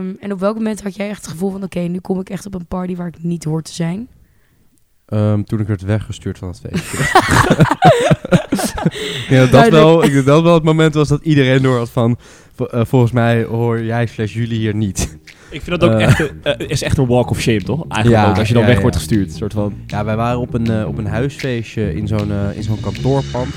Ehm, en op welk moment had jij echt het gevoel van... oké, nu kom ik echt op een party waar ik niet hoor te zijn? Ehm, toen ik werd weggestuurd van het feestje. ja, dat, Duidelijk. wel, ik denk dat wel het moment was dat iedereen door had van... eh, volgens mij hoor jij slash jullie hier niet. Ik vind dat ook Eh. echt, een- eh, is echt een walk of shame, toch? Eigenlijk Ja, ook, als je dan ja, weg ja. wordt gestuurd. Soort van... Ja, wij waren op een, op een huisfeestje in zo'n in zo'n kantoorpand.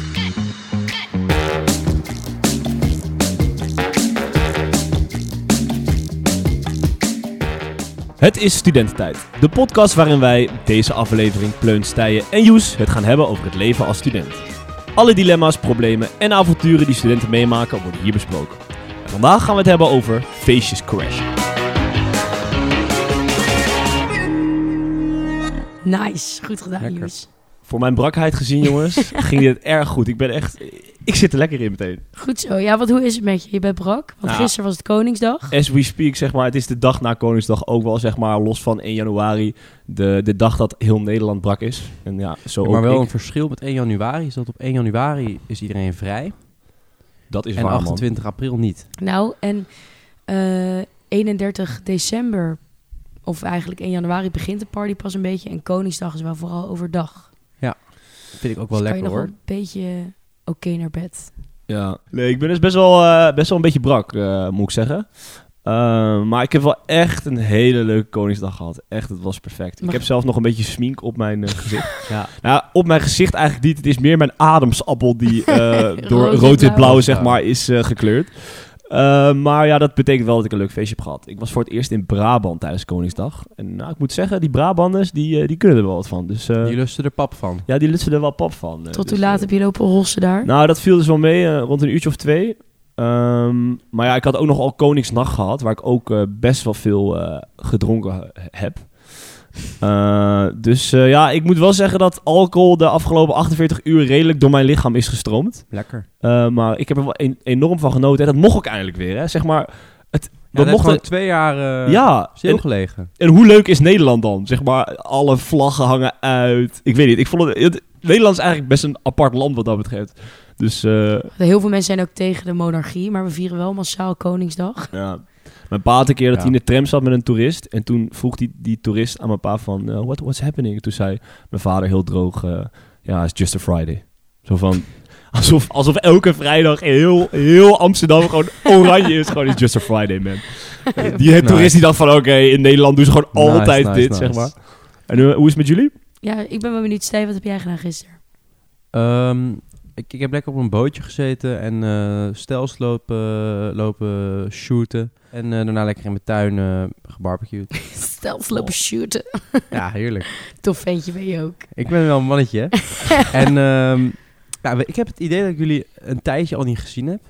Het is Studententijd. De podcast waarin wij, deze aflevering, Pleun, Stijen en Joes, het gaan hebben over het leven als student. Alle dilemma's, problemen en avonturen die studenten meemaken worden hier besproken. En vandaag gaan we het hebben over feestjes crashen. Nice, goed gedaan, Lekker. Joes. Voor mijn brakheid gezien, jongens, ging dit erg goed. Ik ben echt... Ik zit er lekker in meteen. Goed zo. Ja, wat hoe is het met je? Je bent brak, want Nou. gisteren was het Koningsdag. As we speak, zeg maar, het is de dag na Koningsdag ook wel, zeg maar, los van 1 januari, de, de dag dat heel Nederland brak is. En ja, zo maar ook wel ik. een verschil met 1 januari is dat op 1 januari is iedereen vrij. Dat is en waar, man. 28 april niet. Nou, en eh 31 december, of eigenlijk 1 januari, begint de party pas een beetje. En Koningsdag is wel vooral overdag. Vind ik ook wel dus kan lekker je nog hoor. een beetje oké naar bed. Ja. Nee, ik ben dus best wel, eh, best wel een beetje brak, eh, moet ik zeggen. Eh, maar ik heb wel echt een hele leuke Koningsdag gehad. Echt, het was perfect. Ik heb zelf nog een beetje smink op mijn eh, gezicht. Ja. nou, op mijn gezicht eigenlijk niet. Het is meer mijn ademsappel die door rood-wit-blauw, blauw. zeg maar, is gekleurd. Eh, maar ja, dat betekent wel dat ik een leuk feestje heb gehad. Ik was voor het eerst in Brabant tijdens Koningsdag. En nou, ik moet zeggen, die Brabanders, die, eh, die kunnen er wel wat van. Dus eh, Die lusten er pap van. ja, die lusten er wel pap van. Tot Dus, hoe laat eh, heb je lopen hossen daar? nou, dat viel dus wel mee, eh, rond een uurtje of twee. Ehm, maar ja, ik had ook nog al Koningsnacht gehad, waar ik ook eh, best wel veel eh, gedronken he- heb. Eh, dus eh, ja, ik moet wel zeggen dat alcohol de afgelopen 48 uur redelijk door mijn lichaam is gestroomd. Lekker. Eh, maar ik heb er wel een- enorm van genoten. En dat mocht ook eindelijk weer, hè. Zeg maar, het, Ja, we mochten... twee jaar eh ja, en, stilgelegen. en hoe leuk is Nederland dan? Zeg maar, alle vlaggen hangen uit. Ik weet niet, ik vond het... het- Nederland is eigenlijk best een apart land wat dat betreft. Dus eh, Heel veel mensen zijn ook tegen de monarchie, maar we vieren wel massaal Koningsdag. Ja. Mijn pa had een keer dat Ja. hij in de tram zat met een toerist. En toen vroeg die, die toerist aan mijn pa van... eh, what, what's happening? En toen zei mijn vader heel droog... eh, ja, it's just a Friday. Zo van... Alsof, alsof elke vrijdag in heel, heel Amsterdam gewoon oranje is. Gewoon, it's just a Friday, man. Die Nice. toerist die dacht van... Oké, in Nederland doen ze gewoon Nice, altijd nice, dit, nice. zeg maar. En eh, hoe is het met jullie? Ja, ik ben wel benieuwd. Stijn, wat heb jij gedaan gisteren? Ehm, ik, ik heb lekker op een bootje gezeten en eh stels lopen, lopen shooten. En eh, daarna lekker in mijn tuin eh gebarbecued. Stels lopen shooten. ja, heerlijk. Tof ventje ben je ook. Ik ben wel een mannetje. hè. en ehm, ja, we- ik heb het idee dat ik jullie een tijdje al niet gezien heb.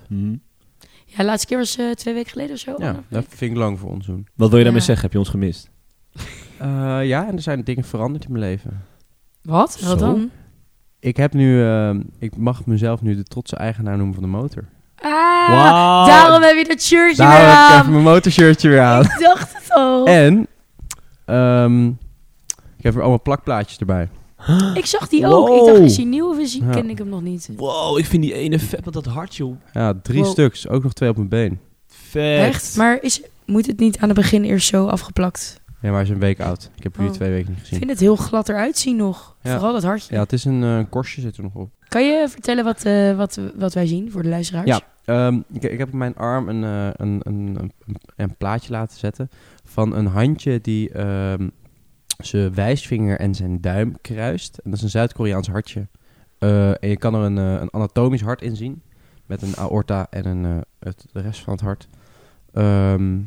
Ja, de laatste keer was eh, twee weken geleden of zo. Ja, dat week. vind ik lang voor ons doen. Wat wil je daarmee Ja. zeggen? Heb je ons gemist? Eh, ja, en er zijn dingen veranderd in mijn leven. Wat? Wat Zo? dan? Ik heb nu, ehm, ik mag mezelf nu de trotse eigenaar noemen van de motor. Ah, daarom heb je dat shirtje weer heb ik aan. even mijn motorshirtje weer aan. Ik dacht het al. En ehm, ik heb er allemaal plakplaatjes erbij. Ik zag die ook. Ik dacht, is hij nieuw of is hij... Ja. ken ik hem nog niet? Wow, ik vind die ene vet met dat hart, joh. Ja, drie Wow. stuks. Ook nog twee op mijn been. Vet. Echt? Maar is, moet het niet aan het begin eerst zo afgeplakt? Ja, maar hij is een week oud. Ik heb jullie Oh. twee weken niet Ik gezien. vind het heel glad eruit zien nog. Ja. Vooral dat hartje. Ja, het is een, eh, korstje zit er nog op. Kan je vertellen wat, eh, wat, wat wij zien voor de luisteraars? Ja. Ehm, ik, ik heb op mijn arm een, eh, een, een, een, een plaatje laten zetten van een handje die ehm, zijn wijsvinger en zijn duim kruist. En dat is een Zuid-Koreaans hartje. En je kan er een, een anatomisch hart in zien. Met een aorta en een, het, de rest van het hart. Ehm,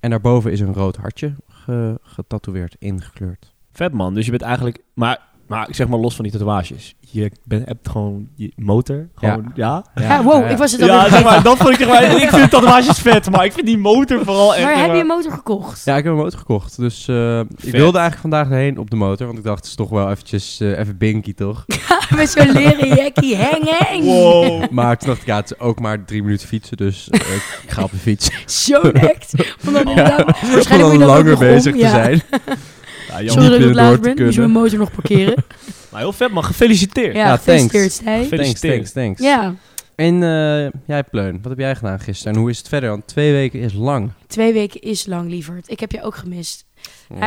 en daarboven is een rood hartje ge, getatoeëerd, ingekleurd. Vet man, dus je bent eigenlijk... Maar, maar ik zeg maar los van die tatoeages. Je bent, hebt gewoon je motor. Gewoon, ja. Ja, wow, ik was het al Ja, zeg maar, dat vond ik zeg maar... Ik vind tatoeages vet, maar ik vind die motor vooral echt... Maar heb je een motor gekocht? Ja, ik heb een motor gekocht. Dus eh, ik wilde eigenlijk vandaag heen op de motor. Want ik dacht, het is toch wel eventjes eh, even binky, toch? Met zo'n leren jackie. Heng, heng. Wow. maar toen dacht ik, ja, het is ook maar drie minuten fietsen. Dus eh, ik ga op de fiets. Zo'n act. Van dan Ja, Waarschijnlijk moet je langer om, bezig te ja. zijn. Ja. Sorry dat ik laat ben. Moet je mijn motor nog parkeren? Maar heel vet man, gefeliciteerd. Ja, Ja, gefeliciteerd, thanks. Stijn. Thanks, thanks, thanks. Ja. En eh, jij, Pleun, wat heb jij gedaan gisteren? En hoe is het verder? Want twee weken is lang. Twee weken is lang, lieverd. Ik heb je ook gemist.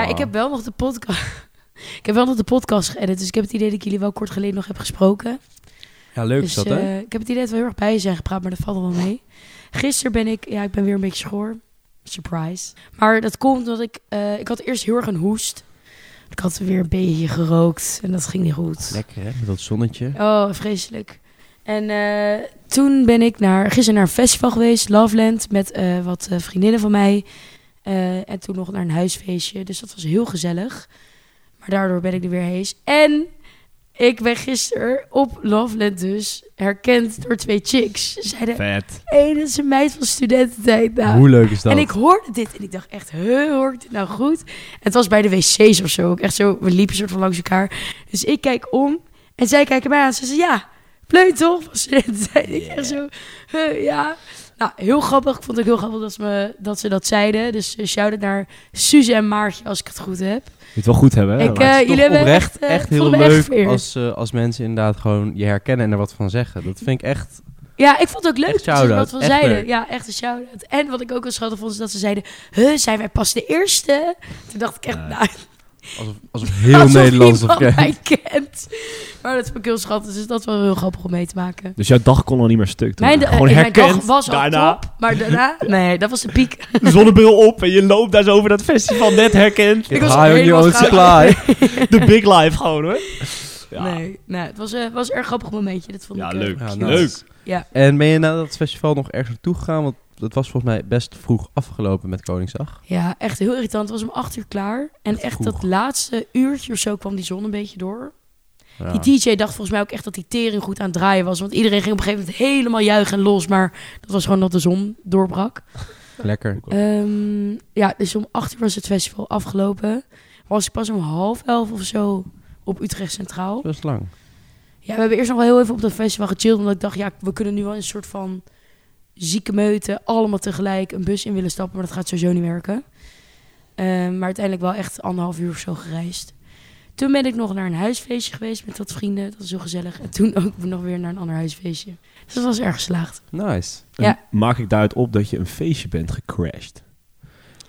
Ik heb wel nog de podcast... ik heb wel nog de podcast geëdit, dus ik heb het idee dat ik jullie wel kort geleden nog heb gesproken. Ja, leuk dus, is dat, hè? eh, ik heb het idee dat we heel erg bij je zijn gepraat, maar dat valt wel mee. Gisteren ben ik... Ja, ik ben weer een beetje schoor. Surprise. Maar dat komt omdat ik... eh, ik had eerst heel erg een hoest. Ik had weer een beetje gerookt en dat ging niet goed. Lekker, hè? Met dat zonnetje. Oh, vreselijk. En eh, toen ben ik naar, gisteren naar een festival geweest, Loveland, met eh, wat eh, vriendinnen van mij. En toen nog naar een huisfeestje. Dus dat was heel gezellig. Maar daardoor ben ik er weer hees. En ik ben gisteren op Loveland dus herkend door twee chicks. Ze zeiden, Vet. hé, dat is een meid van studententijd. Nou, Hoe leuk is dat? en ik hoorde dit en ik dacht echt, huh, hoor ik dit nou goed? En het was bij de wc's of zo. Ook echt zo, we liepen soort van langs elkaar. Dus ik kijk om en zij kijken mij aan. Ze zei, ja, pleut toch? Van studententijd. Ik echt zo, huh, ja. Nou, heel grappig. Ik vond het ook heel grappig dat ze, me, dat, ze dat zeiden. Dus uh, shout-out naar Suze en Maartje, als ik het goed heb. Je het wel goed hebben, hè? Ik, eh, toch jullie hebben echt, eh, echt heel echt leuk vereerd. als, eh, als mensen inderdaad gewoon je herkennen en er wat van zeggen. Dat vind ik echt... Ja, ik vond het ook leuk Echt dat ze er wat van Echt zeiden. leuk. Ja, echt een shout-out. En wat ik ook wel schattig vond, is dat ze zeiden... Huh, zijn wij pas de eerste? Toen dacht ik echt, nou, Alsof, alsof heel alsof Nederlands of kent. mij kent. Maar dat vond ik heel schattig. Dus dat was wel heel grappig om mee te maken. Dus jouw dag kon al niet meer stuk. toen. Mijn, Gewoon eh, mijn herkend. dag was al daarna top. Maar daarna... Nee, dat was de piek. zonnebril op en je loopt daar zo over dat festival net herkend. Ik was High on your helemaal own goud. supply. De big life gewoon, hoor. Ja, Nee, nee, het was, eh, was een erg grappig momentje. Dat vond Ja, ik, eh, leuk. Ja, nice. Leuk. Ja. En ben je na dat festival nog ergens naartoe gegaan? Want het was volgens mij best vroeg afgelopen met Koningsdag. ja, echt heel irritant. Het was om acht uur klaar. En Echt dat laatste uurtje of zo kwam die zon een beetje door. Ja. Die DJ dacht volgens mij ook echt dat die tering goed aan het draaien was. Want iedereen ging op een gegeven moment helemaal juichen en los. Maar dat was gewoon dat de zon doorbrak. Lekker. Ehm, ja, dus om acht uur was het festival afgelopen. Was ik pas om half elf of zo op Utrecht Centraal. Best lang. Ja, we hebben eerst nog wel heel even op dat festival gechilled. Omdat ik dacht, ja, we kunnen nu wel een soort van zieke meuten... allemaal tegelijk een bus in willen stappen. Maar dat gaat sowieso niet werken. Ehm, maar uiteindelijk wel echt anderhalf uur of zo gereisd. Toen ben ik nog naar een huisfeestje geweest met wat vrienden. Dat was heel gezellig. En toen ook nog weer naar een ander huisfeestje. Dus dat was erg geslaagd. Nice. En Ja. Maak ik daaruit op dat je een feestje bent gecrashed.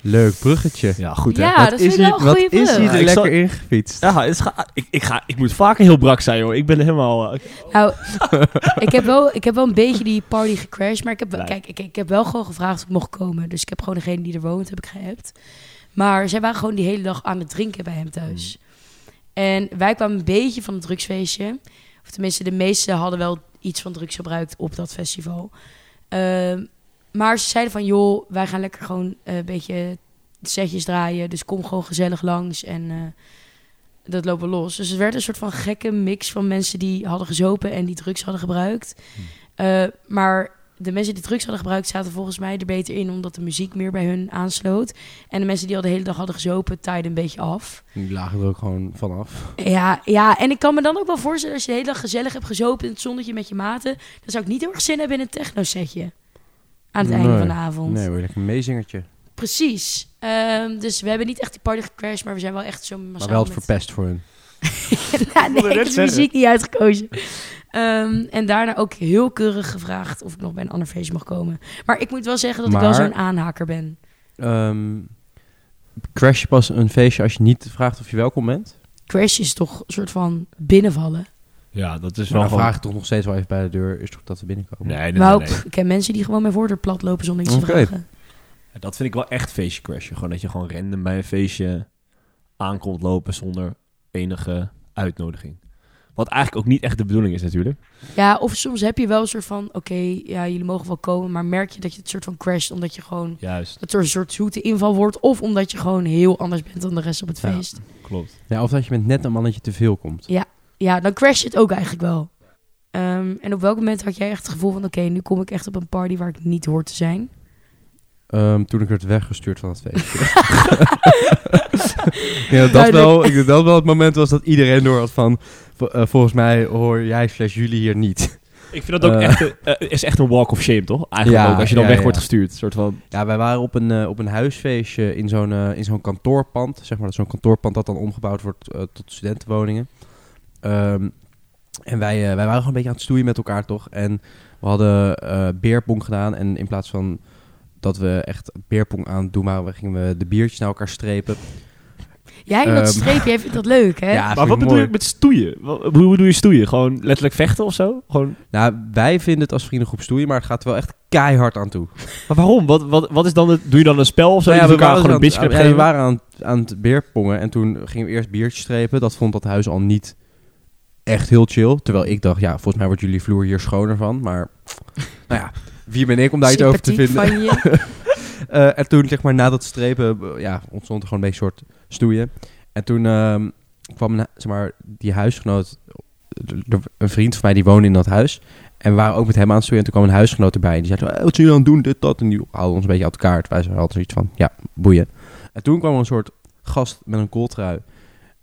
Leuk bruggetje. Ja, goed hè? Ja, Wat dat is vind ik wel een hier- goede Wat is Ja, er ik lekker zal- ingefietst? Ja, is ga- ik, ik, ga, ik moet vaker heel brak zijn, hoor. Ik ben helemaal... eh, Nou, ik heb, wel, ik heb wel een beetje die party gecrashed. Maar ik heb, wel- kijk, ik, ik heb wel gewoon gevraagd of ik mocht komen. Dus ik heb gewoon degene die er woont, heb ik geappt. Maar zij waren gewoon die hele dag aan het drinken bij hem thuis. En wij kwamen een beetje van het drugsfeestje. Of tenminste, de meesten hadden wel iets van drugs gebruikt op dat festival. Ehm, maar ze zeiden van, joh, wij gaan lekker gewoon eh, een beetje setjes draaien. Dus kom gewoon gezellig langs en eh, dat lopen los. Dus het werd een soort van gekke mix van mensen die hadden gezopen en die drugs hadden gebruikt. Eh, maar de mensen die drugs hadden gebruikt zaten volgens mij er beter in, omdat de muziek meer bij hun aansloot. En de mensen die al de hele dag hadden gezopen, taaiden een beetje af. Die lagen er ook gewoon vanaf. Ja, ja, en ik kan me dan ook wel voorstellen, als je de hele dag gezellig hebt gezopen in het zonnetje met je maten, dan zou ik niet heel erg zin hebben in een techno-setje. Aan het einde Nee. van de avond. Nee, lekker een meezingertje. Precies. Ehm, dus we hebben niet echt die party gecrashed, maar we zijn wel echt zo massaal Maar wel het met- verpest voor hun. nee, ik heb de zeggen. muziek niet uitgekozen. Ehm, en daarna ook heel keurig gevraagd of ik nog bij een ander feestje mag komen. Maar ik moet wel zeggen dat ik wel zo'n aanhaker ben. Ehm, crash je pas een feestje als je niet vraagt of je welkom bent? Crash is toch een soort van binnenvallen. Ja, dat is Maar wel dan gewoon... vraag ik toch nog steeds wel even bij de deur. Is toch dat we binnenkomen? Nee, nee, nou, nee, nee. pff, ik ken mensen die gewoon mijn voordeur plat lopen zonder iets te vragen. Ja, Dat vind ik wel echt feestje crashen. Gewoon dat je gewoon random bij een feestje aankomt lopen zonder enige uitnodiging. Wat eigenlijk ook niet echt de bedoeling is natuurlijk. Ja, of soms heb je wel een soort van, oké, ja, jullie mogen wel komen, maar merk je dat je het soort van crasht omdat je gewoon, Juist, dat er een soort zoete inval wordt, of omdat je gewoon heel anders bent dan de rest op het Ja. feest. klopt. Ja, of dat je met net een mannetje te veel komt. Ja, dan crash je het ook eigenlijk wel. Ehm, en op welk moment had jij echt het gevoel van... oké, nu kom ik echt op een party waar ik niet hoor te zijn? Ehm, toen ik werd weggestuurd van het feestje. ja, dat, wel, ik denk dat wel het moment was dat iedereen door had van... eh, volgens mij hoor jij slash jullie hier niet. Ik vind dat ook Eh. echt, een- eh, is echt een walk of shame, toch? Eigenlijk Ja, ook, als je dan ja, weg ja. wordt gestuurd. Soort van, Ja, wij waren op een, op een huisfeestje in zo'n in zo'n kantoorpand. Zeg maar, dat zo'n kantoorpand dat dan omgebouwd wordt tot studentenwoningen. Ehm, En wij, eh, wij waren gewoon een beetje aan het stoeien met elkaar, toch? En we hadden eh beerpong gedaan. En in plaats van dat we echt beerpong aan het doen waren, we gingen we de biertjes naar elkaar strepen. Jij en dat Ehm. streepje, jij vindt dat leuk, hè? Ja, maar wat bedoel je met stoeien? Hoe bedoel je stoeien? Gewoon letterlijk vechten of zo? Gewoon... Nou, wij vinden het als vriendengroep stoeien, maar het gaat er wel echt keihard aan toe. Maar waarom? Wat, wat, wat is dan het, doe je dan een spel of zo? Nou ja, je elkaar gewoon een dus bitch aan, ja, we waren aan, aan het beerpongen en toen gingen we eerst biertjes strepen. Dat vond dat huis al niet echt heel chill. Terwijl ik dacht, ja, volgens mij wordt jullie vloer hier schoner van. Maar, nou ja, wie ben ik om daar iets over te vinden? van je. Eh, en toen, zeg maar, na dat strepen, eh, ja, ontstond er gewoon een beetje een soort stoeien. En toen ehm, kwam, zeg maar, die huisgenoot, een vriend van mij, die woonde in dat huis. En we waren ook met hem aan het stoeien. En toen kwam een huisgenoot erbij. En die zei, eh, wat zijn jullie aan het doen, dit, dat. En die haalde ons een beetje uit elkaar. Wij hadden zoiets van, ja, boeien. En toen kwam er een soort gast met een kooltrui.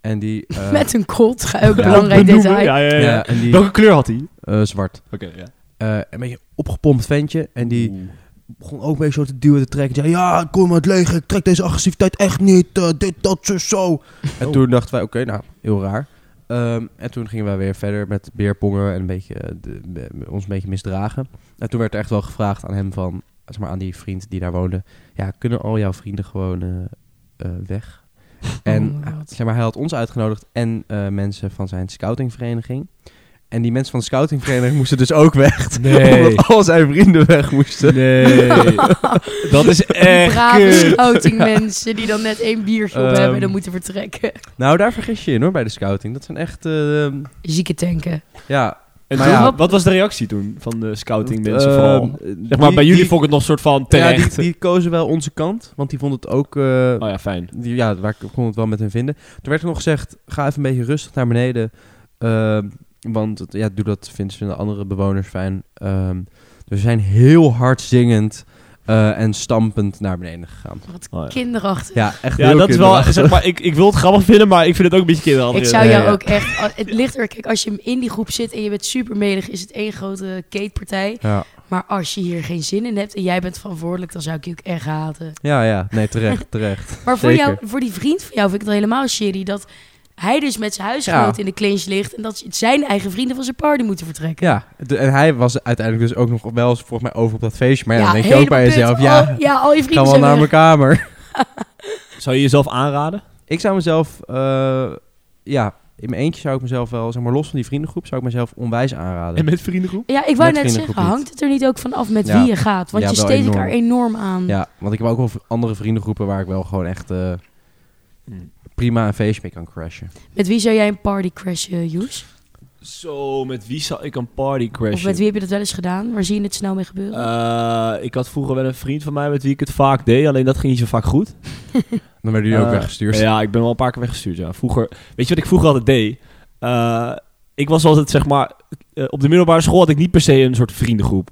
En die... eh, Met een kooltrui, ook Ja. belangrijk Benoemen? detail. Ja, ja, ja. ja, en die... Welke kleur had hij? eh, zwart. Oké, ja. Eh, een beetje opgepompt ventje. En die begon ook een beetje zo te duwen, te trekken. Die zei, ja, kom maar het leger, ik trek deze agressiviteit echt niet. eh, dit, dat, zo, zo. En Oh. toen dachten wij, oké, nou, heel raar. Ehm, en toen gingen wij weer verder met beerpongen en een beetje, eh, de, be- ons een beetje misdragen. En toen werd er echt wel gevraagd aan hem van, zeg maar aan die vriend die daar woonde. Ja, kunnen al jouw vrienden gewoon eh, eh, weg? En Oh God. zeg maar, hij had ons uitgenodigd en eh, mensen van zijn scoutingvereniging. En die mensen van de scoutingvereniging moesten dus ook weg. Nee. Omdat al zijn vrienden weg moesten. Nee. dat is echt Brave scoutingmensen die dan net één biertje op Ehm, hebben en dan moeten vertrekken. Nou, daar vergis je in hoor, bij de scouting. Dat zijn echt, eh, Zieke tanken. ja... En Maar toen, ja, wat, wat was de reactie toen van de scouting mensen eh, vooral? Zeg maar, die- bij jullie die- vond ik het nog soort van Ja, terecht. die, die kozen wel onze kant, want die vonden het ook... eh, Oh ja, fijn. die, ja, waar ik kon het wel met hen vinden. Toen werd er nog gezegd, ga even een beetje rustig naar beneden. ehm, want het, ja, doe dat, vinden ze de andere bewoners fijn. Ehm, dus we zijn heel hard zingend eh, en stampend naar beneden gegaan. Wat Oh, ja. kinderachtig. Ja, echt Ja, heel dat is wel, zeg maar, ik, ik wil het grappig vinden, maar ik vind het ook een beetje kinderachtig. Ik zou jou ja. ook echt... Het ligt er... Kijk, als je in die groep zit en je bent super medig, is het één grote katepartij. Ja. Maar als je hier geen zin in hebt en jij bent verantwoordelijk, dan zou ik je ook echt haten. ja, ja, nee, terecht, terecht. Maar voor, Zeker. jou, voor die vriend van jou vind ik het helemaal shitty dat hij dus met zijn huisgenoot Ja. in de clinch ligt en dat zijn eigen vrienden van zijn party moeten vertrekken. Ja, de- en hij was uiteindelijk dus ook nog wel eens volgens mij over op dat feestje. Maar ja, dan denk je ook bij jezelf, ja, Oh, ja, al je ga vrienden wel zijn naar weg. mijn kamer. Zou je jezelf aanraden? Ik zou mezelf, eh, ja, in mijn eentje zou ik mezelf wel, zeg maar los van die vriendengroep, zou ik mezelf onwijs aanraden. En met vriendengroep? Ja, ik wou Met net zeggen, hangt het er niet ook van af met Ja. wie je gaat? Want Ja, je wel steekt elkaar enorm aan. Ja, want ik heb ook wel andere vriendengroepen waar ik wel gewoon echt eh, prima een feestje mee kan crashen. Met wie zou jij een party crashen, Joes? Zo, met wie zou ik een party crashen? Of met wie heb je dat wel eens gedaan? Waar zie je het snel mee gebeuren? Eh, ik had vroeger wel een vriend van mij met wie ik het vaak deed, alleen dat ging niet zo vaak goed. Dan werden jullie ook Eh, weggestuurd. Ja, ik ben wel een paar keer weggestuurd. Ja. Vroeger, weet je wat ik vroeger altijd deed? Eh, ik was altijd, zeg maar, op de middelbare school had ik niet per se een soort vriendengroep.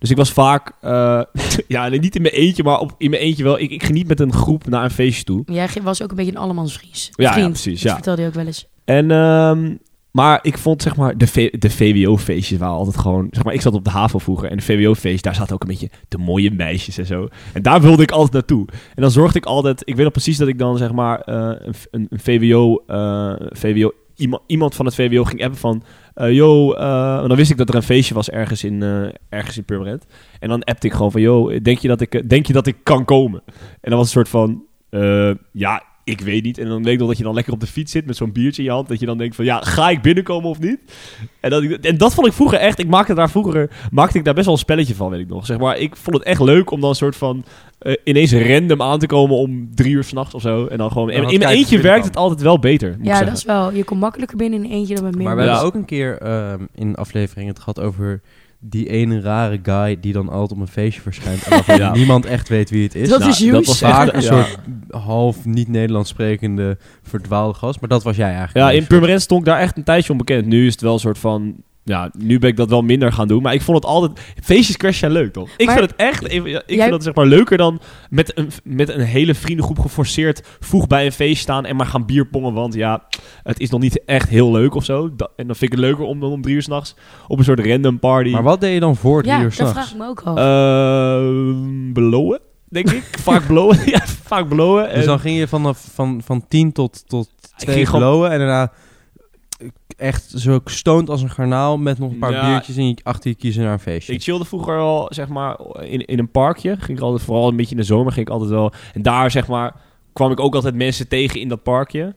Dus ik was vaak, eh, ja, niet in mijn eentje, maar op, in mijn eentje wel. Ik, ik ging niet met een groep naar een feestje toe. Jij was ook een beetje een allemansvries. Ja, precies, Dat ja. vertelde je ook wel eens. En, ehm, maar ik vond, zeg maar, de, V- de VWO-feestjes waren altijd gewoon... Zeg maar, ik zat op de HAVO vroeger en de VWO-feest, daar zaten ook een beetje de mooie meisjes en zo. En daar wilde ik altijd naartoe. En dan zorgde ik altijd... Ik weet nog precies dat ik dan, zeg maar, eh, een, een, VWO... eh, VWO iemand, van het VWO ging appen van... eh yo, eh, dan wist ik dat er een feestje was ergens in, eh, ergens in Purmerend. En dan appte ik gewoon van... Yo, denk je dat ik, denk je dat ik kan komen? En dan was een soort van... ja, ik weet niet. En dan weet ik dat je dan lekker op de fiets zit met zo'n biertje in je hand. Dat je dan denkt van, ja, ga ik binnenkomen of niet? En dat, en dat vond ik vroeger echt... Ik maakte daar vroeger... Maakte ik daar best wel een spelletje van, weet ik nog. Zeg maar, ik vond het echt leuk om dan een soort van... eh, ineens random aan te komen om drie uur s'nachts of zo. En dan gewoon... En in mijn eentje werkt het altijd wel beter, moet Ja, dat is wel. Je komt makkelijker binnen in eentje dan met meer Maar we Ja. hebben ook een keer ehm, in een aflevering het gehad over die ene rare guy die dan altijd op een feestje verschijnt. En waarvan Ja. niemand echt weet wie het is. Dat Nou, is Joes. dat was Vaak een ja. soort half niet-Nederlands sprekende verdwaalde gast. Maar dat was jij eigenlijk. Ja, in. Purmerend stond ik daar echt een tijdje onbekend. Nu is het wel een soort van... Ja, nu ben ik dat wel minder gaan doen. Maar ik vond het altijd... Feestjes crashen zijn leuk, toch? Ik Maar- vind het echt... Ik, ja, ik Jij- vind dat zeg maar leuker dan met een, met een hele vriendengroep geforceerd... vroeg bij een feest staan en maar gaan bierpongen. Want ja, het is nog niet echt heel leuk of zo. En dan vind ik het leuker om dan om drie uur s'nachts... op een soort random party... Maar wat deed je dan voor drie Ja, uur dat s'nachts? vraag ik me ook af. Eh, blowen, denk ik. vaak blowen. ja, vaak blowen. Dus En- dan ging je vanaf van, van tien tot, tot twee ging gewoon- en daarna echt zo stoned als een garnaal met nog een paar Ja. biertjes en je achter je kiezen naar een feestje. Ik chillde vroeger al, zeg maar, in, in een parkje. Ging ik altijd, vooral een beetje in de zomer, ging ik altijd wel... En daar, zeg maar, kwam ik ook altijd mensen tegen in dat parkje.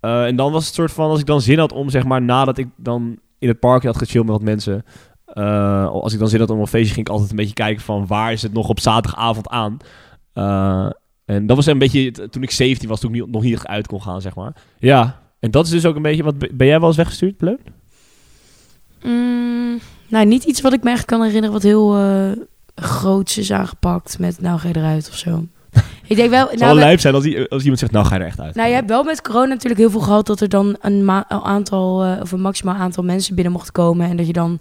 Eh, en dan was het soort van, als ik dan zin had om, zeg maar, nadat ik dan in het parkje had gechilled met wat mensen... eh, als ik dan zin had om een feestje, ging ik altijd een beetje kijken van... waar is het nog op zaterdagavond aan? Eh, en dat was een beetje toen ik 17 was, toen ik niet, nog niet uit kon gaan, zeg maar. Ja, en dat is dus ook een beetje... Wat, ben jij wel eens weggestuurd, Pleun? Mm, nou, niet iets wat ik me echt kan herinneren wat heel eh groots is aangepakt met nou ga je eruit of zo. ik denk wel, Het nou, wel lijp zijn als, als iemand zegt, nou ga je er echt uit. nou, je hebt wel met corona natuurlijk heel veel gehad dat er dan een, aantal eh, of een maximaal aantal mensen binnen mochten komen en dat je dan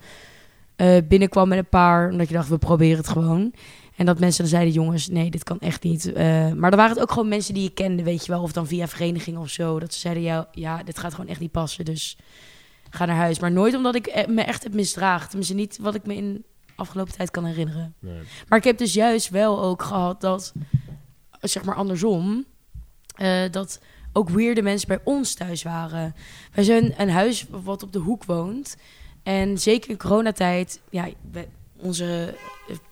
eh, binnenkwam met een paar, omdat je dacht we proberen het gewoon. En dat mensen dan zeiden, jongens, nee, dit kan echt niet. Eh, maar dan waren het ook gewoon mensen die je kende, weet je wel. Of dan via vereniging of zo. Dat ze zeiden, ja, ja dit gaat gewoon echt niet passen. Dus ga naar huis. Maar nooit omdat ik eh, me echt heb misdraagd. Tenminste, niet wat ik me in de afgelopen tijd kan herinneren. Maar ik heb dus juist wel ook gehad dat, zeg maar andersom, eh, dat ook weirde mensen bij ons thuis waren. Wij zijn een huis wat op de hoek woont. En zeker in coronatijd, ja, onze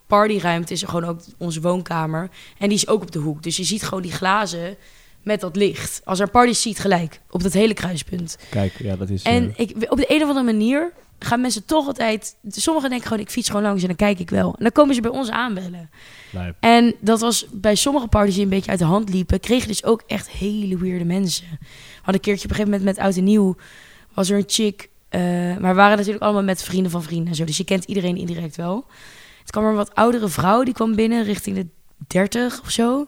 partyruimte is gewoon ook onze woonkamer. En die is ook op de hoek. Dus je ziet gewoon die glazen met dat licht. Als er een party is, ziet gelijk. Op dat hele kruispunt. Kijk, ja, dat is... En eh, ik, op de een of andere manier gaan mensen toch altijd... Sommigen denken gewoon, ik fiets gewoon langs en dan kijk ik wel. En dan komen ze bij ons aanbellen. lijp. En dat was bij sommige parties die een beetje uit de hand liepen... kregen dus ook echt hele weirde mensen. We hadden een keertje op een gegeven moment met Oud en Nieuw... was er een chick... eh, maar we waren natuurlijk allemaal met vrienden van vrienden en zo. Dus je kent iedereen indirect wel. Het kwam er een wat oudere vrouw, die kwam binnen richting de 30 of zo.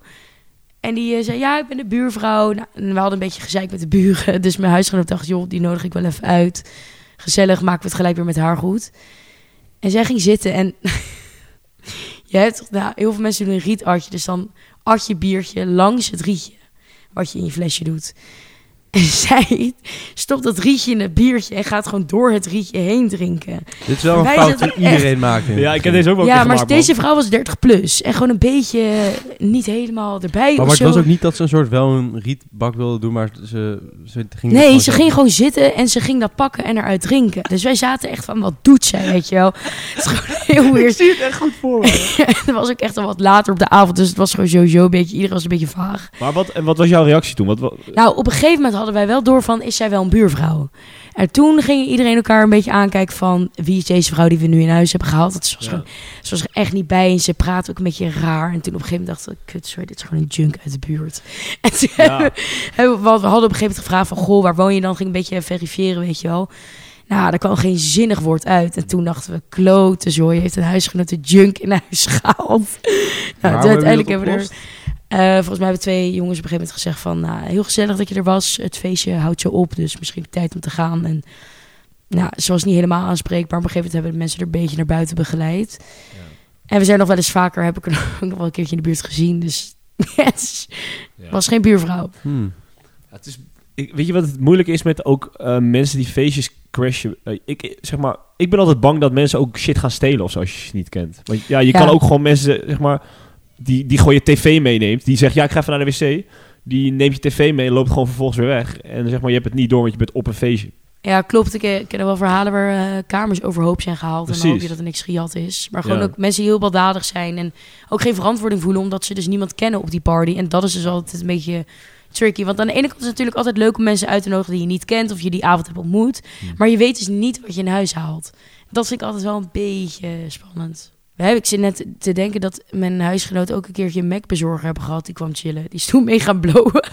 En die eh, zei, ja, ik ben de buurvrouw. Nou, en we hadden een beetje gezeik met de buren. Dus mijn huisgenoot dacht, joh, die nodig ik wel even uit. Gezellig, maken we het gelijk weer met haar goed. En zij ging zitten en... je hebt, nou, heel veel mensen doen een rietartje. Dus dan at je biertje langs het rietje. Wat je in je flesje doet. En zij stopt dat rietje in het biertje en gaat gewoon door het rietje heen drinken. Dit is wel een Wij fout die iedereen maakt. Ja, ik heb deze ook wel ja, maar gemaakt, deze vrouw was 30 plus. En gewoon een beetje niet helemaal erbij Maar, of maar het was ook niet dat ze een soort wel een rietbak wilde doen, maar ze, ze ging Nee, gewoon ze ging gewoon zitten en ze ging dat pakken en eruit drinken. Dus wij zaten echt van, wat doet zij, weet je wel. Het is gewoon heel weird. zie het echt goed voor me. het was ook echt al wat later op de avond, dus het was gewoon sowieso een beetje, iedereen was een beetje vaag. Maar wat, en wat was jouw reactie toen? Wat, wat- Nou, op een gegeven moment hadden wij wel door van, is zij wel een buurvrouw? En toen ging iedereen elkaar een beetje aankijken van, wie is deze vrouw die we nu in huis hebben gehaald? Dat was, Ja. gewoon, ze was er echt niet bij en ze praatte ook een beetje raar. En toen op een gegeven moment dacht ik, kut, sorry, dit is gewoon een junk uit de buurt. En toen Ja. hebben we- we, want we hadden op een gegeven moment gevraagd van, goh, waar woon je dan? Ging een beetje verifiëren, weet je wel. Nou, daar kwam geen zinnig woord uit. En toen dachten we, klote zooi, heeft een huisgenoot de junk in huis gehaald. Nou, toen uiteindelijk hebben we er... Eh, volgens mij hebben twee jongens op een gegeven moment gezegd van... Nou, heel gezellig dat je er was. Het feestje houdt je op, dus misschien tijd om te gaan. En nou, ze was niet helemaal aanspreekbaar. Op een gegeven moment hebben de mensen er een beetje naar buiten begeleid. En we zijn nog wel eens vaker, heb ik er nog wel een keertje in de buurt gezien. Dus het is- Ja. was geen buurvrouw. Hmm. Ja, het is, ik, weet je wat het moeilijk is met ook eh, mensen die feestjes crashen? Eh, ik, zeg maar, ik ben altijd bang dat mensen ook shit gaan stelen of zo als je ze niet kent. Want ja, je Ja. kan ook gewoon mensen, zeg maar, die, die gewoon je tv meeneemt. Die zegt, ja, ik ga even naar de wc. Die neemt je tv mee en loopt gewoon vervolgens weer weg. En zeg maar, je hebt het niet door, want je bent op een feestje. Ja, klopt. Ik, eh, ken wel verhalen waar eh, kamers overhoop zijn gehaald. En dan hoop je dat er niks gejat is. Maar gewoon Ja. ook mensen die heel baldadig zijn. En ook geen verantwoording voelen omdat ze dus niemand kennen op die party. En dat is dus altijd een beetje tricky. Want aan de ene kant is het natuurlijk altijd leuk om mensen uit te nodigen die je niet kent. Of je die avond hebt ontmoet. Hmm. Maar je weet dus niet wat je in huis haalt. Dat vind ik altijd wel een beetje spannend. We hebben, ik zit net te denken dat mijn huisgenoot ook een keertje een Mac-bezorger hebben gehad. Die kwam chillen. Die is toen mee gaan blowen.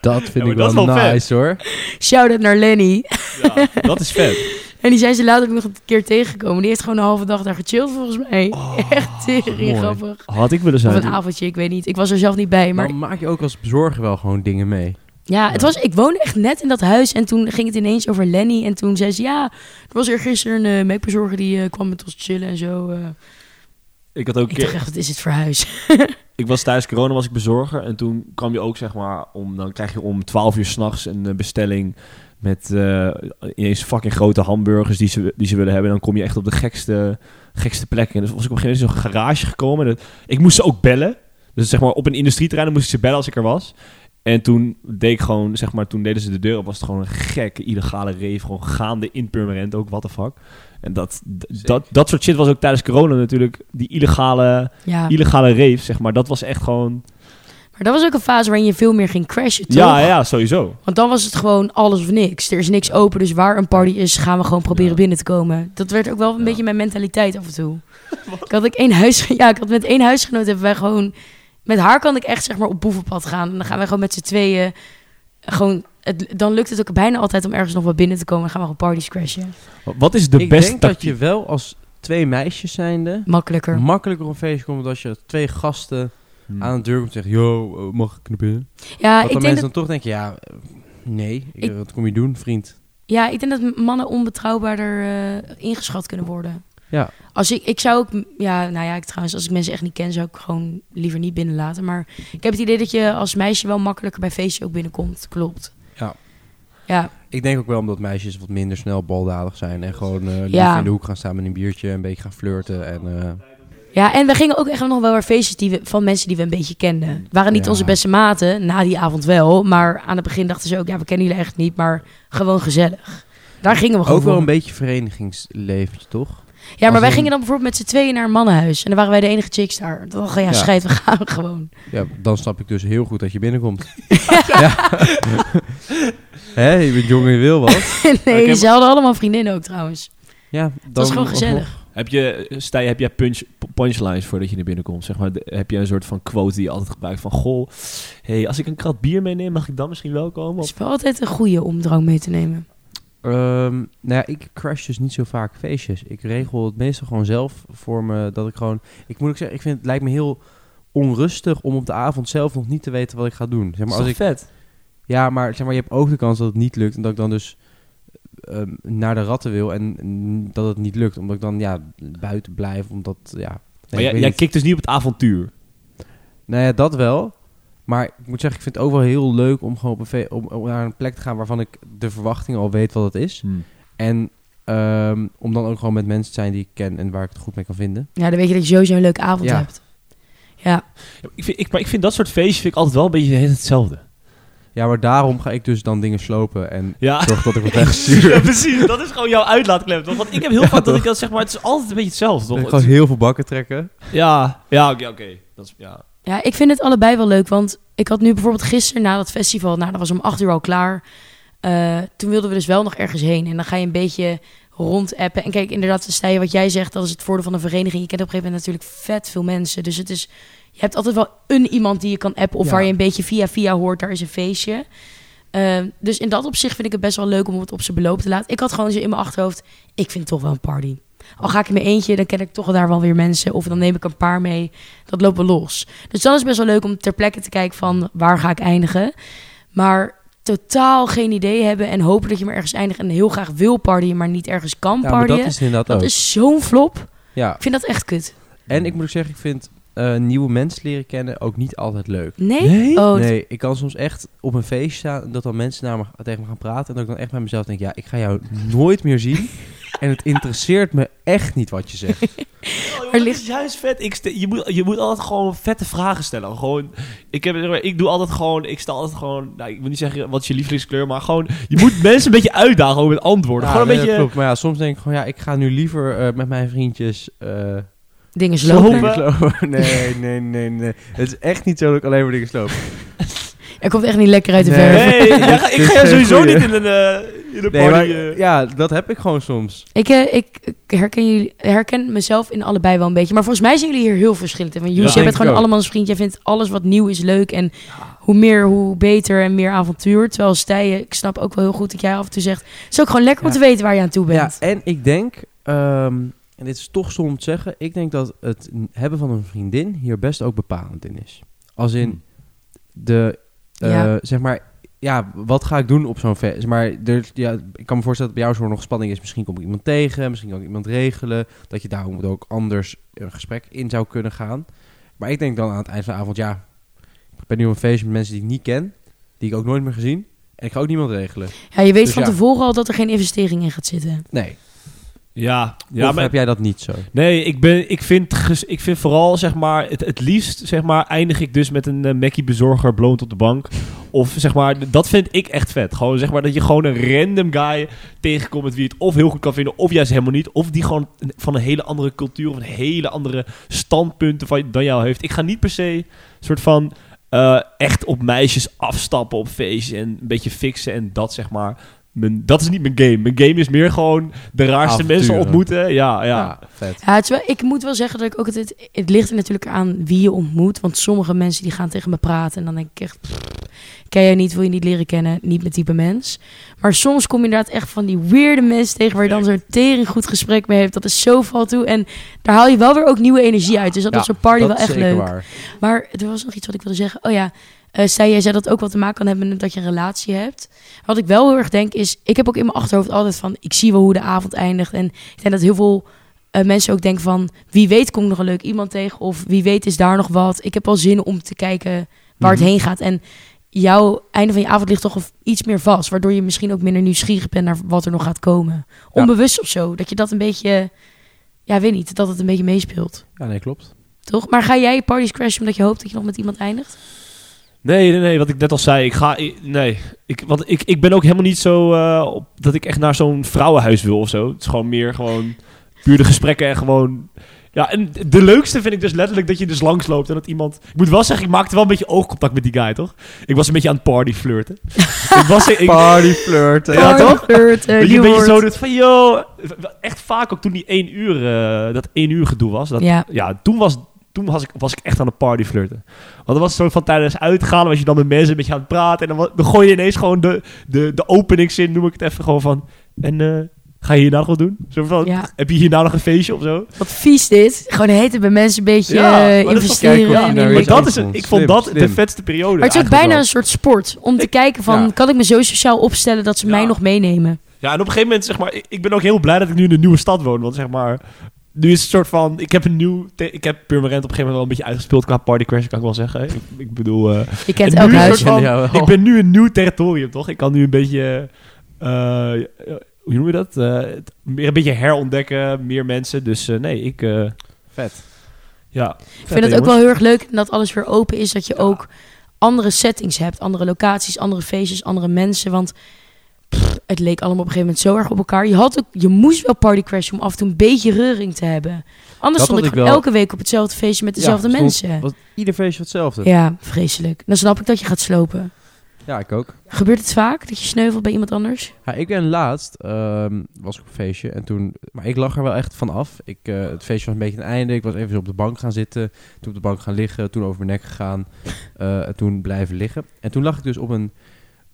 Dat vind Ja, ik dat wel, vet. nice hoor. Shout-out naar Lenny. Ja, dat is vet. En die zijn ze later ook nog een keer tegengekomen. Die heeft gewoon een halve dag daar gechilled volgens mij. Echt tering grappig. Had ik willen Of zijn. een avondje, ik weet niet. Ik was er zelf niet bij. Maar Maar maak je ook als bezorger wel gewoon dingen mee. Ja, het was, ik woonde echt net in dat huis. En toen ging het ineens over Lenny. En toen zei ze, ja, er was er gisteren een uh, die eh, kwam met ons chillen en zo. eh. Ik had ook een Ik dacht echt, wat is dit voor huis? Ik was tijdens corona was ik bezorger en toen kwam je ook zeg maar om dan krijg je om 12 uur s'nachts een bestelling met ineens fucking grote hamburgers die ze, die ze willen hebben. En dan kom je echt op de gekste, gekste plekken. En dus was ik op een gegeven moment in zo'n garage gekomen. En dat, ik moest ze ook bellen. Dus zeg maar op een industrieterrein dan moest ik ze bellen als ik er was. En toen deed ik gewoon, zeg maar, toen deden ze de deur op, was het gewoon een gekke illegale rave. Gewoon gaande in Purmerend ook, what the fuck. En dat, dat, dat soort shit was ook tijdens corona natuurlijk, die illegale, Ja. illegale rave, zeg maar. Dat was echt gewoon, Maar dat was ook een fase waarin je veel meer ging crashen, toch? ja, ja, sowieso. Want dan was het gewoon alles of niks. Er is niks open, dus waar een party is, gaan we gewoon proberen Ja. binnen te komen. Dat werd ook wel een Ja. beetje mijn mentaliteit af en toe. ik had ik één huis, ja, ik had met één huisgenoot hebben wij gewoon, met haar kan ik echt zeg maar op boevenpad gaan. En dan gaan wij gewoon met z'n tweeën, gewoon, het, dan lukt het ook bijna altijd om ergens nog wat binnen te komen. En gaan we gewoon parties crashen. Wat is de ik beste denk dat je wel als twee meisjes zijnde Makkelijker. makkelijker op een feestje komt dan als je twee gasten Hmm. aan de deur komt en zegt, yo, eh, mag ik naar binnen? Ja, dat ik dan denk mensen dat, dan toch denken, ja, eh, nee, ik- Ik- wat kom je doen, vriend? ja, ik denk dat mannen onbetrouwbaarder eh, ingeschat kunnen worden. Ja. Als ik, ik zou ook, ja, nou ja, ik, trouwens, als ik mensen echt niet ken, zou ik gewoon liever niet binnenlaten. Maar ik heb het idee dat je als meisje wel makkelijker bij feestjes ook binnenkomt. Klopt. Ja. Ja, Ik denk ook wel omdat meisjes wat minder snel baldadig zijn en gewoon liever Ja. in de hoek gaan staan met een biertje, een beetje gaan flirten en... eh, ja, en we gingen ook echt nog wel naar feestjes die we, van mensen die we een beetje kenden. Het waren niet Ja. onze beste maten, na die avond wel. Maar aan het begin dachten ze ook, ja, we kennen jullie echt niet, maar gewoon gezellig. Daar gingen we gewoon ook wel voor. een beetje verenigingsleventje, toch? Ja, maar als wij in- gingen dan bijvoorbeeld met z'n tweeën naar een mannenhuis. En dan waren wij de enige chicks daar. Dan dacht ik, ja, Ja. scheid, we gaan gewoon. Ja, dan snap ik dus heel goed dat je binnenkomt. ja. Hè, je bent jong en je wil wat. nee, ze hadden allemaal vriendinnen ook trouwens. Ja, dan Dat was gewoon gezellig. Heb je, Stijn, heb jij punch, punchlines voordat je naar binnen komt? Zeg maar, de- heb je een soort van quote die je altijd gebruikt van... Goh, hey, als ik een krat bier meeneem, mag ik dan misschien wel komen? Het Of, is wel altijd een goede om drank mee te nemen. Ehm, nou ja, ik crash dus niet zo vaak feestjes. Ik regel het meestal gewoon zelf voor me dat ik gewoon... Ik moet ook zeggen, ik vind het lijkt me heel onrustig om op de avond zelf nog niet te weten wat ik ga doen. Zeg maar, als ik, vet? ja, maar zeg maar, je hebt ook de kans dat het niet lukt en dat ik dan dus ehm, naar de ratten wil en mm, dat het niet lukt. Omdat ik dan ja, buiten blijf, omdat ja... nee, maar jij, jij kikt dus niet op het avontuur. Nou ja, dat wel. Maar ik moet zeggen, ik vind het ook wel heel leuk om gewoon op een fe- om, om naar een plek te gaan waarvan ik de verwachtingen al weet wat het is. En ehm, om dan ook gewoon met mensen te zijn die ik ken en waar ik het goed mee kan vinden. Ja, dan weet je dat je sowieso een leuke avond Ja. hebt. Ja, Ja, Ik vind, ik, maar ik vind dat soort feestjes vind ik altijd wel een beetje hetzelfde. Ja, maar daarom ga ik dus dan dingen slopen en Ja. zorg dat ik wat wegstuur. ja, precies. Dat is gewoon jouw uitlaatklep. toch? Want ik heb heel vaak dat ik dat zeg maar... Het is altijd een beetje hetzelfde, toch? Gewoon is- heel veel bakken trekken. Ja, ja, oké, oké. Dat is, ja. Ja, ik vind het allebei wel leuk. Want ik had nu bijvoorbeeld gisteren na dat festival, nou, dat was om acht uur al klaar. Eh, toen wilden we dus wel nog ergens heen. En dan ga je een beetje rondappen. En kijk, inderdaad, sta je wat jij zegt, dat is het voordeel van een vereniging. Je kent op een gegeven moment natuurlijk vet veel mensen. Dus het is, je hebt altijd wel een iemand die je kan appen. Of Ja. waar je een beetje via via hoort, daar is een feestje. Eh, dus in dat opzicht vind ik het best wel leuk om het op zijn beloop te laten. Ik had gewoon zo in mijn achterhoofd, ik vind het toch wel een party. Al ga ik in mijn eentje, dan ken ik toch daar wel weer mensen. Of dan neem ik een paar mee. Dat loopt wel los. Dus dan is best wel leuk om ter plekke te kijken van waar ga ik eindigen. Maar totaal geen idee hebben en hopen dat je maar ergens eindigt en heel graag wil partyen, maar niet ergens kan Ja, partyen. dat is inderdaad dat ook. is zo'n flop. Ja, Ik vind dat echt kut. en ik moet ook zeggen, ik vind eh, nieuwe mensen leren kennen ook niet altijd leuk. Nee? Nee? Oh, Nee, ik kan soms echt op een feest staan dat dan mensen naar me, tegen me gaan praten. En dat ik dan echt bij mezelf denk, ja, ik ga jou nooit meer zien. en het interesseert me echt niet wat je zegt. Oh, Er joh, ligt- dat is juist vet. Ik je, moet, je moet altijd gewoon vette vragen stellen. Gewoon, ik, heb, ik doe altijd gewoon, ik sta altijd gewoon, nou, ik wil niet zeggen wat is je lievelingskleur, maar gewoon, je moet mensen een beetje uitdagen ook met antwoorden. Ja, gewoon een nee, beetje, klopt. Maar ja, soms denk ik gewoon, ja, ik ga nu liever eh, met mijn vriendjes... eh, dingen Slopen. slopen. slopen. Nee, nee, nee, nee. Het is echt niet zo dat ik alleen maar dingen sloop. Er komt echt niet lekker uit de Nee. verf. nee, ik ga sowieso goeie. niet in een, eh, in een Nee, party. maar, eh. ja, dat heb ik gewoon soms. Ik, eh, ik, herken, jullie, herken mezelf in allebei wel een beetje. Maar volgens mij zijn jullie hier heel verschillend in. Want Ja, bent gewoon ook. allemaal een vriend. Jij vindt alles wat nieuw is leuk. En hoe meer, hoe beter en meer avontuur. Terwijl Stijn, ik snap ook wel heel goed dat jij af en toe zegt... Het is ook gewoon lekker om Ja. te weten waar je aan toe Ja, bent. en ik denk, ehm, en dit is toch stom te zeggen, ik denk dat het hebben van een vriendin hier best ook bepalend in is. Als in de, eh, Ja. zeg maar, ja, wat ga ik doen op zo'n feest? Maar er, ja, ik kan me voorstellen dat bij jou zo nog spanning is. Misschien kom ik iemand tegen, misschien kan ik iemand regelen. Dat je daarom ook anders een gesprek in zou kunnen gaan. Maar ik denk dan aan het eind van de avond, ja, ik ben nu op een feestje met mensen die ik niet ken, die ik ook nooit meer gezien. En ik ga ook niemand regelen. Ja, je weet Dus van ja. tevoren al dat er geen investering in gaat zitten. Nee. Ja, ja of maar heb jij dat niet zo? Nee, ik, ben, ik, vind, ik vind vooral, zeg maar, het, het liefst, zeg maar, eindig ik dus met een uh, Mackie-bezorger blowend op de bank. Of, zeg maar, dat vind ik echt vet. Gewoon, zeg maar, dat je gewoon een random guy tegenkomt met wie het of heel goed kan vinden, of juist helemaal niet. Of die gewoon van een hele andere cultuur of een hele andere standpunten van, dan jou heeft. Ik ga niet per se soort van eh, echt op meisjes afstappen op feestjes en een beetje fixen en dat, zeg maar. Mijn, dat is niet mijn game. Mijn game is meer gewoon de raarste mensen ontmoeten. Ja, ja. vet. Ja, het is wel- ik moet wel zeggen dat ik ook het... Het ligt er natuurlijk aan wie je ontmoet. Want sommige mensen die gaan tegen me praten. En dan denk ik echt... pff, ken jij niet, wil je niet leren kennen. Niet mijn type mens. Maar soms kom je inderdaad echt van die weirde mensen tegen... waar je dan zo'n tering goed gesprek mee hebt. Dat is zo valt toe. En daar haal je wel weer ook nieuwe energie uit. Dus dat Ja, is zo'n party dat wel echt leuk. waar. Maar er was nog iets wat ik wilde zeggen. Oh ja, eh zei, jij zei dat ook wat te maken kan hebben met dat je een relatie hebt. Wat ik wel heel erg denk is, ik heb ook in mijn achterhoofd altijd van, ik zie wel hoe de avond eindigt. En ik denk dat heel veel eh, mensen ook denken van, wie weet kom ik nog een leuk iemand tegen. Of wie weet is daar nog wat. Ik heb wel zin om te kijken waar Mhm. het heen gaat. En jouw einde van je avond ligt toch iets meer vast. Waardoor je misschien ook minder nieuwsgierig bent naar wat er nog gaat komen. Onbewust of zo. Dat je dat een beetje, ja weet niet, dat het een beetje meespeelt. Ja, nee, klopt. Toch? Maar ga jij parties crashen omdat je hoopt dat je nog met iemand eindigt? Nee, nee, nee, wat ik net al zei. Ik ga, ik- nee. Ik, want ik, ik ben ook helemaal niet zo uh, op, dat ik echt naar zo'n vrouwenhuis wil of zo. Het is gewoon meer gewoon puur de gesprekken en gewoon... Ja, en de leukste vind ik dus letterlijk dat je dus langsloopt en dat iemand... Ik moet wel zeggen, ik maakte wel een beetje oogcontact met die guy, toch? Ik was een beetje aan het party flirten. ik was... Ik, Party flirten. Ja, toch? Flirten, dat je een beetje woord. zo doet van, yo... Echt vaak ook toen die één uur, uh, dat één uur gedoe was. Dat, Ja. ja, toen was toen was ik, was ik echt aan de party flirten. Want dat was zo van tijdens uitgaan, was je dan met mensen een beetje aan het praten. En dan, dan gooi je ineens gewoon de, de, de openingszin, noem ik het even, gewoon van... En uh, ga je hierna nog wat doen? Zo van, Ja. heb je hierna nog een feestje of zo? Wat vies dit. Gewoon heten bij mensen een beetje Ja, uh, investeren. nou Maar lekker- dat is, ik vond Slim, dat de vetste periode Maar het is ook bijna wel. een soort sport. Om te Ik- kijken van, ja. kan ik me zo sociaal opstellen dat ze Ja. mij nog meenemen? Ja, en op een gegeven moment, zeg maar, ik, ik ben ook heel blij dat ik nu in een nieuwe stad woon. Want zeg maar, nu is het soort van, ik heb een nieuw, ik heb Purmerend op een gegeven moment wel een beetje uitgespeeld qua party crash, kan ik wel zeggen. Ik, ik bedoel, eh, Je kent En elk huis. van- Ja, ik ben nu een nieuw territorium, toch? Ik kan nu een beetje, eh, eh, hoe noem je dat? Meer een beetje herontdekken, meer mensen. Dus nee, ik, eh, Vet. ja. Ik vind het ook wel heel erg leuk dat alles weer open is. Dat je ook andere settings hebt. Andere locaties, andere feestjes, andere mensen. Want het leek allemaal op een gegeven moment zo erg op elkaar. Je, had ook, je moest wel party crashen om af en toe een beetje reuring te hebben. Anders Dat stond ik wel. elke week op hetzelfde feestje met dezelfde Ja, mensen. Was ieder feestje hetzelfde. Ja, vreselijk. Dan snap ik dat je gaat slopen. Ja, ik ook. Gebeurt het vaak dat je sneuvelt bij iemand anders? Ja, ik ben laatst, ehm, was ik op een feestje en toen, maar ik lag er wel echt van af. Ik, eh, het feestje was een beetje een einde. Ik was even op de bank gaan zitten, toen op de bank gaan liggen, toen over mijn nek gegaan, eh, en toen blijven liggen. En toen lag ik dus op een,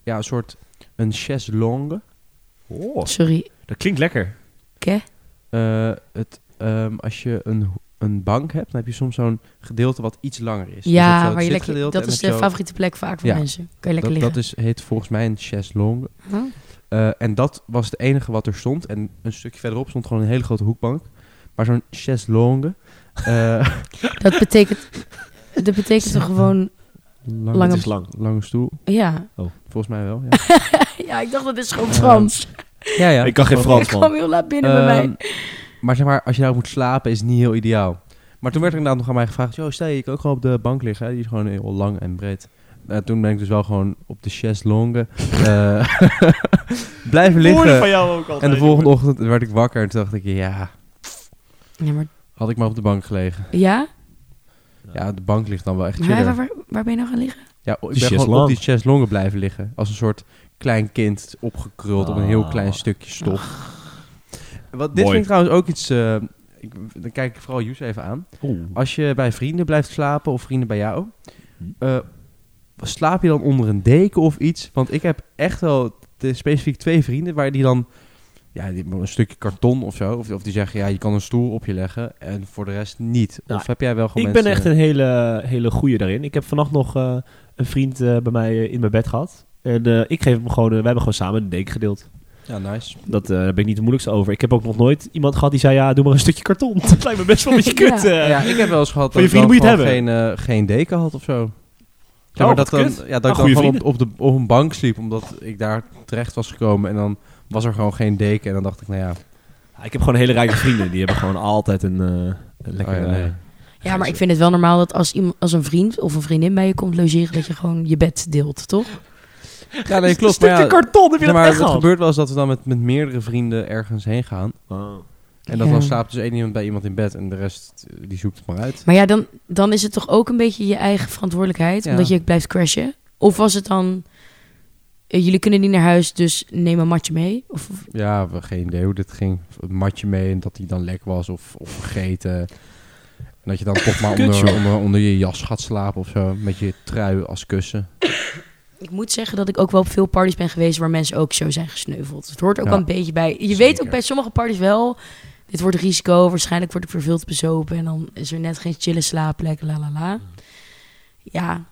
ja, een soort, een chaise longue. Oh, Sorry. dat klinkt lekker. Oké. Eh, het, ehm, als je een, een bank hebt, dan heb je soms zo'n gedeelte wat iets langer is. Dus je hebt zo Ja, het waar je lekker, zitgedeelte dat en is heb de je zo- favoriete plek vaak voor Ja. mensen. Kan je lekker dat, liggen. dat is, heet volgens mij een chaise longue. Oh. Eh, en dat was het enige wat er stond. En een stukje verderop stond gewoon een hele grote hoekbank. Maar zo'n chaise longue. eh, Dat betekent, dat betekent toch gewoon... lange, Lange- Het is lang. lange stoel. Ja. Volgens mij wel, ja. ja, ik dacht dat is gewoon Ehm, Frans. ja, ja. Ik kan geen Frans, ik kwam man. heel laat binnen bij mij. Ehm, Maar zeg maar, als je daar moet slapen, is het niet heel ideaal. Maar toen werd er inderdaad nog aan mij gevraagd... Yo, stel je, kan ook gewoon op de bank liggen. hè. Die is gewoon heel lang en breed. Eh, toen ben ik dus wel gewoon op de chaise longue eh, blijven Woorden van liggen. jou ook altijd. En de volgende ochtend werd ik wakker en toen dacht ik... Ja, Ja, maar... had ik maar op de bank gelegen. Ja? Ja, de bank ligt dan wel echt chiller. waar, waar ben je nou gaan liggen? Ja, ik ben gewoon op die chaiselongue blijven liggen. Als een soort klein kind opgekruld op een heel Ah. klein stukje stof. Wat, dit Mooi. vind ik trouwens ook iets... eh, ik, dan kijk ik vooral Joes even aan. Oeh. Als je bij vrienden blijft slapen of vrienden bij jou... Hm. eh, slaap je dan onder een deken of iets? Want ik heb echt wel de, specifiek twee vrienden... waar die dan... Ja, die, een stukje karton of zo. Of, of die zeggen, ja, je kan een stoel op je leggen. En voor de rest niet. Nou, of heb jij wel gewoon Ik ben echt een hele, hele goeie daarin. Ik heb vannacht nog eh, een vriend eh, bij mij eh, in mijn bed gehad. En eh, ik geef hem gewoon, we hebben gewoon samen een deken gedeeld. Ja, nice. Dat, eh, daar ben ik niet de moeilijkste over. Ik heb ook nog nooit iemand gehad die zei, ja, doe maar een stukje karton. Dat lijkt me best wel een beetje Ja. kut. eh. ja, ik heb wel eens gehad dat je ik vrienden dan moet je het gewoon geen, geen deken had of zo. Ja, Oh, maar dat wat dan, ja, dat Ah, ik dan goeie gewoon op, op, de, op een bank sliep, omdat ik daar terecht was gekomen. En dan was er gewoon geen deken. En dan dacht ik, nou ja, Ik heb gewoon hele rijke vrienden. Die hebben gewoon altijd een, eh, een lekker... Oh ja, nee. Ja, maar ik vind het wel normaal dat als, iemand, als een vriend of een vriendin bij je komt logeren, dat je gewoon je bed deelt, toch? Ja, nee, klopt. Een Maar stukje ja, karton, heb je dat maar, echt het gehad? gebeurt wel eens dat we dan met, met meerdere vrienden ergens heen gaan. Oh. En dat Ja. dan slaapt dus één iemand bij iemand in bed en de rest eh, die zoekt het maar uit. Maar ja, dan, dan is het toch ook een beetje je eigen verantwoordelijkheid, Ja. omdat je blijft crashen. Of was het dan, jullie kunnen niet naar huis, dus neem een matje mee? Of, Ja, we hebben geen idee hoe dit ging. Een matje mee en dat die dan lek was of, of vergeten. En dat je dan toch maar onder, onder, onder je jas gaat slapen of zo. Met je trui als kussen. ik moet zeggen dat ik ook wel op veel parties ben geweest waar mensen ook zo zijn gesneuveld. Het hoort ook Ja. wel een beetje bij. Je weet ook bij sommige parties wel, dit wordt risico, waarschijnlijk word ik verveeld bezopen en dan is er net geen chille slaapplek, la la la. Ja,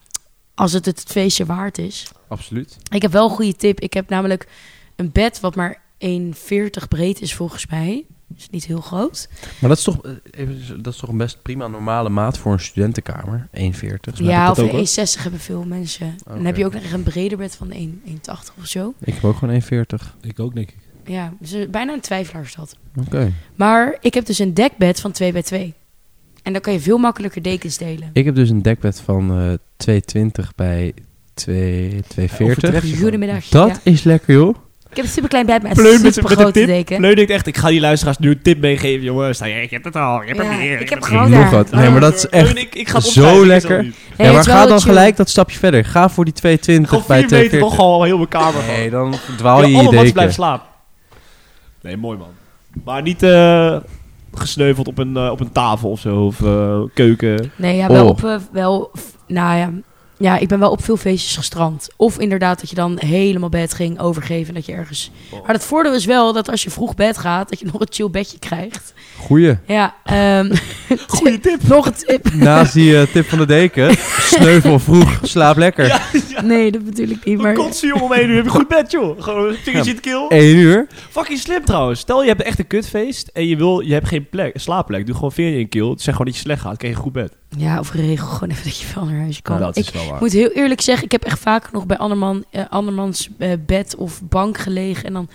als het het feestje waard is. Absoluut. Ik heb wel een goede tip. Ik heb namelijk een bed wat maar 1,40 breed is volgens mij. Is niet heel groot. Maar dat is toch, eh, even, dat is toch een best prima normale maat voor een studentenkamer? 1,40. mij ja, of dat ook, hoor. 1,60 hebben veel mensen. Dan heb je ook nog een breder bed van 1 1,80 of zo. Ik heb ook gewoon 1,40. Ik ook, denk ik. Ja, dus eh, bijna een twijfelaar is dat. Oké. Maar ik heb dus een dekbed van 2 bij 2. En dan kan je veel makkelijker dekens delen. Ik heb dus een dekbed van eh 220 bij 2, 240. Goedemiddag. Dat Ja. is lekker, joh. Ik heb een superklein bed met Pleun een met, super met een grote tip. deken. Pleun denkt echt, ik ga die luisteraars nu een tip meegeven, jongens. Nou, ik heb het al, ik heb Ja, er meer. ik heb er gewoon. Nog wat. Nee, maar dat is echt Pleun, ik, ik ga het zo lekker. Nee, ja, het maar ga dan chill. gelijk dat stapje verder. Ga voor die 220 Gewoon bij vier meter 240. toch al heel mijn kamer. Nee, dan dwaal je je allemaal deken. blijven slapen. Nee, mooi man. Maar niet eh, gesneuveld op een, eh, op een tafel of zo, of eh, keuken. Nee, ja, wel Oh. op... wel, nou ja, ja, ik ben wel op veel feestjes gestrand. Of inderdaad dat je dan helemaal bed ging overgeven en dat je ergens... Oh. Maar het voordeel is wel dat als je vroeg bed gaat, dat je nog een chill bedje krijgt. Goeie. Ja, ehm Goeie tip. nog een tip. Naast die eh, tip van de deken. Sneuvel vroeg, slaap lekker. Nee, dat bedoel ik niet, Maar... kotsen jongen om één uur, heb je goed bed joh. Gewoon een vingertje in de keel. 1 uur. Fucking slim trouwens. Stel je hebt echt een kutfeest en je, wil, je hebt geen plek, slaapplek. Doe gewoon vinger in keel. Zeg gewoon dat je slecht gaat, krijg je goed bed. Ja, of regel gewoon even dat je wel naar huis kan. dat ik is wel waar. moet heel eerlijk zeggen, ik heb echt vaak nog bij anderman, eh, andermans eh, bed of bank gelegen. En dan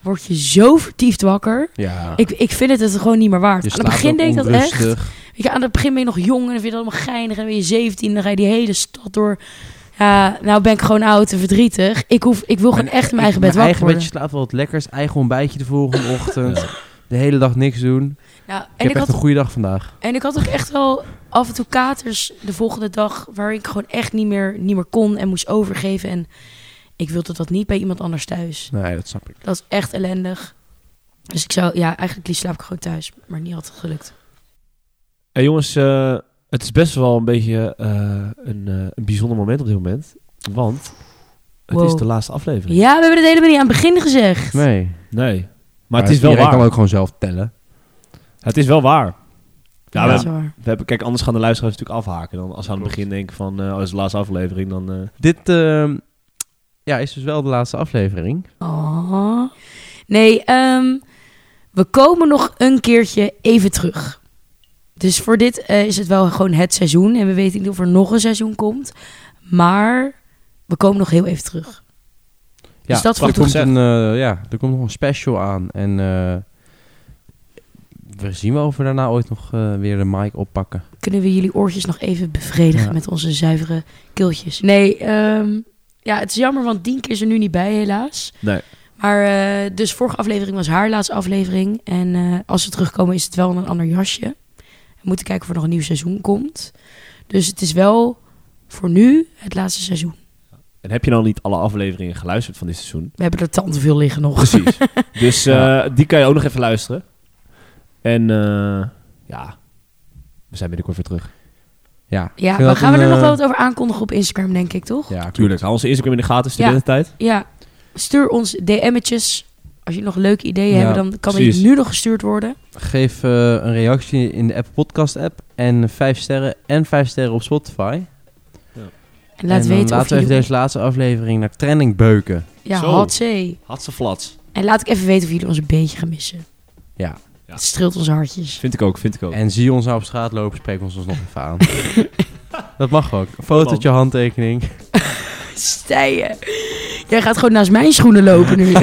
word je zo vertiefd wakker. Ja. Ik, ik vind het het gewoon niet meer waard. je Aan het begin deed ik dat echt. je, aan het begin ben je nog jong en dan vind je het allemaal geinig. En ben je 17 en dan ga je die hele stad door. Ja, nou ben ik gewoon oud en verdrietig. Ik, hoef, ik wil gewoon echt in mijn eigen bed Mijn wakker eigen bedje slaapt wel het lekkers. Eigen ontbijtje de volgende ochtend. De hele dag niks doen. Nou, Ik en, heb ik echt had, een goede dag vandaag. en ik had ook echt wel af en toe katers de volgende dag... waar ik gewoon echt niet meer, niet meer kon en moest overgeven. En ik wilde dat niet bij iemand anders thuis. Nee, dat snap ik. Dat is echt ellendig. Dus ik zou, ja, eigenlijk liefst slaap ik gewoon thuis. Maar niet altijd gelukt. Hey jongens, eh, het is best wel een beetje eh, een, eh, een bijzonder moment op dit moment. Want het Wow. is de laatste aflevering. Ja, we hebben het helemaal niet aan het begin gezegd. Nee. Nee. Maar het is wel iedereen waar. kan ook gewoon zelf tellen. Het is wel waar. Ja, we, we hebben, kijk, anders gaan de luisteraars natuurlijk afhaken. Dan, als ze aan het begin denken van, oh, is de laatste aflevering, dan... eh, Dit ehm, ja, is dus wel de laatste aflevering. Oh. Nee, ehm, we komen nog een keertje even terug. Dus voor dit eh, is het wel gewoon het seizoen. En we weten niet of er nog een seizoen komt. Maar we komen nog heel even terug. Ja, Dus dat er wordt komt een, eh, ja, er komt nog een special aan. En eh, we zien wel of we daarna ooit nog eh, weer de mic oppakken. Kunnen we jullie oortjes nog even bevredigen Ja. met onze zuivere keeltjes? Nee, ehm, ja, het is jammer, want Dienke is er nu niet bij, helaas. nee. Maar eh, dus vorige aflevering was haar laatste aflevering. En eh, als we terugkomen is het wel een ander jasje. We moeten kijken of er nog een nieuw seizoen komt. Dus het is wel voor nu het laatste seizoen. En heb je dan niet alle afleveringen geluisterd van dit seizoen? We hebben er tante veel liggen nog. Precies. dus eh, Ja. die kan je ook nog even luisteren. En eh, ja, we zijn binnenkort weer terug. Ja, Ja, maar gaan we er nog eh, wel wat over aankondigen op Instagram, denk ik, toch? Ja, Tuurlijk, hou onze Instagram in de gaten, studententijd. Ja, stuur ons DM'tjes. Als je nog leuke ideeën Ja, hebt, dan kan precies. die nu nog gestuurd worden. Geef eh, een reactie in de Apple Podcast app. En vijf sterren en vijf sterren op Spotify. En laat en dan weten of laten we even jullie... deze laatste aflevering naar trending beuken. Ja, had zee. Had ze flats. En laat ik even weten of jullie ons een beetje gaan missen. Ja. Ja. Het streelt onze hartjes. Vind ik ook, vind ik ook. En zie je ons nou op straat lopen, spreek ons ons nog even aan. dat mag ook. Een fotootje, handtekening. Stijen. Jij gaat gewoon naast mijn schoenen lopen nu.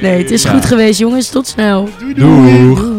Nee, het is Ja. goed geweest, jongens. Tot snel. Doeg.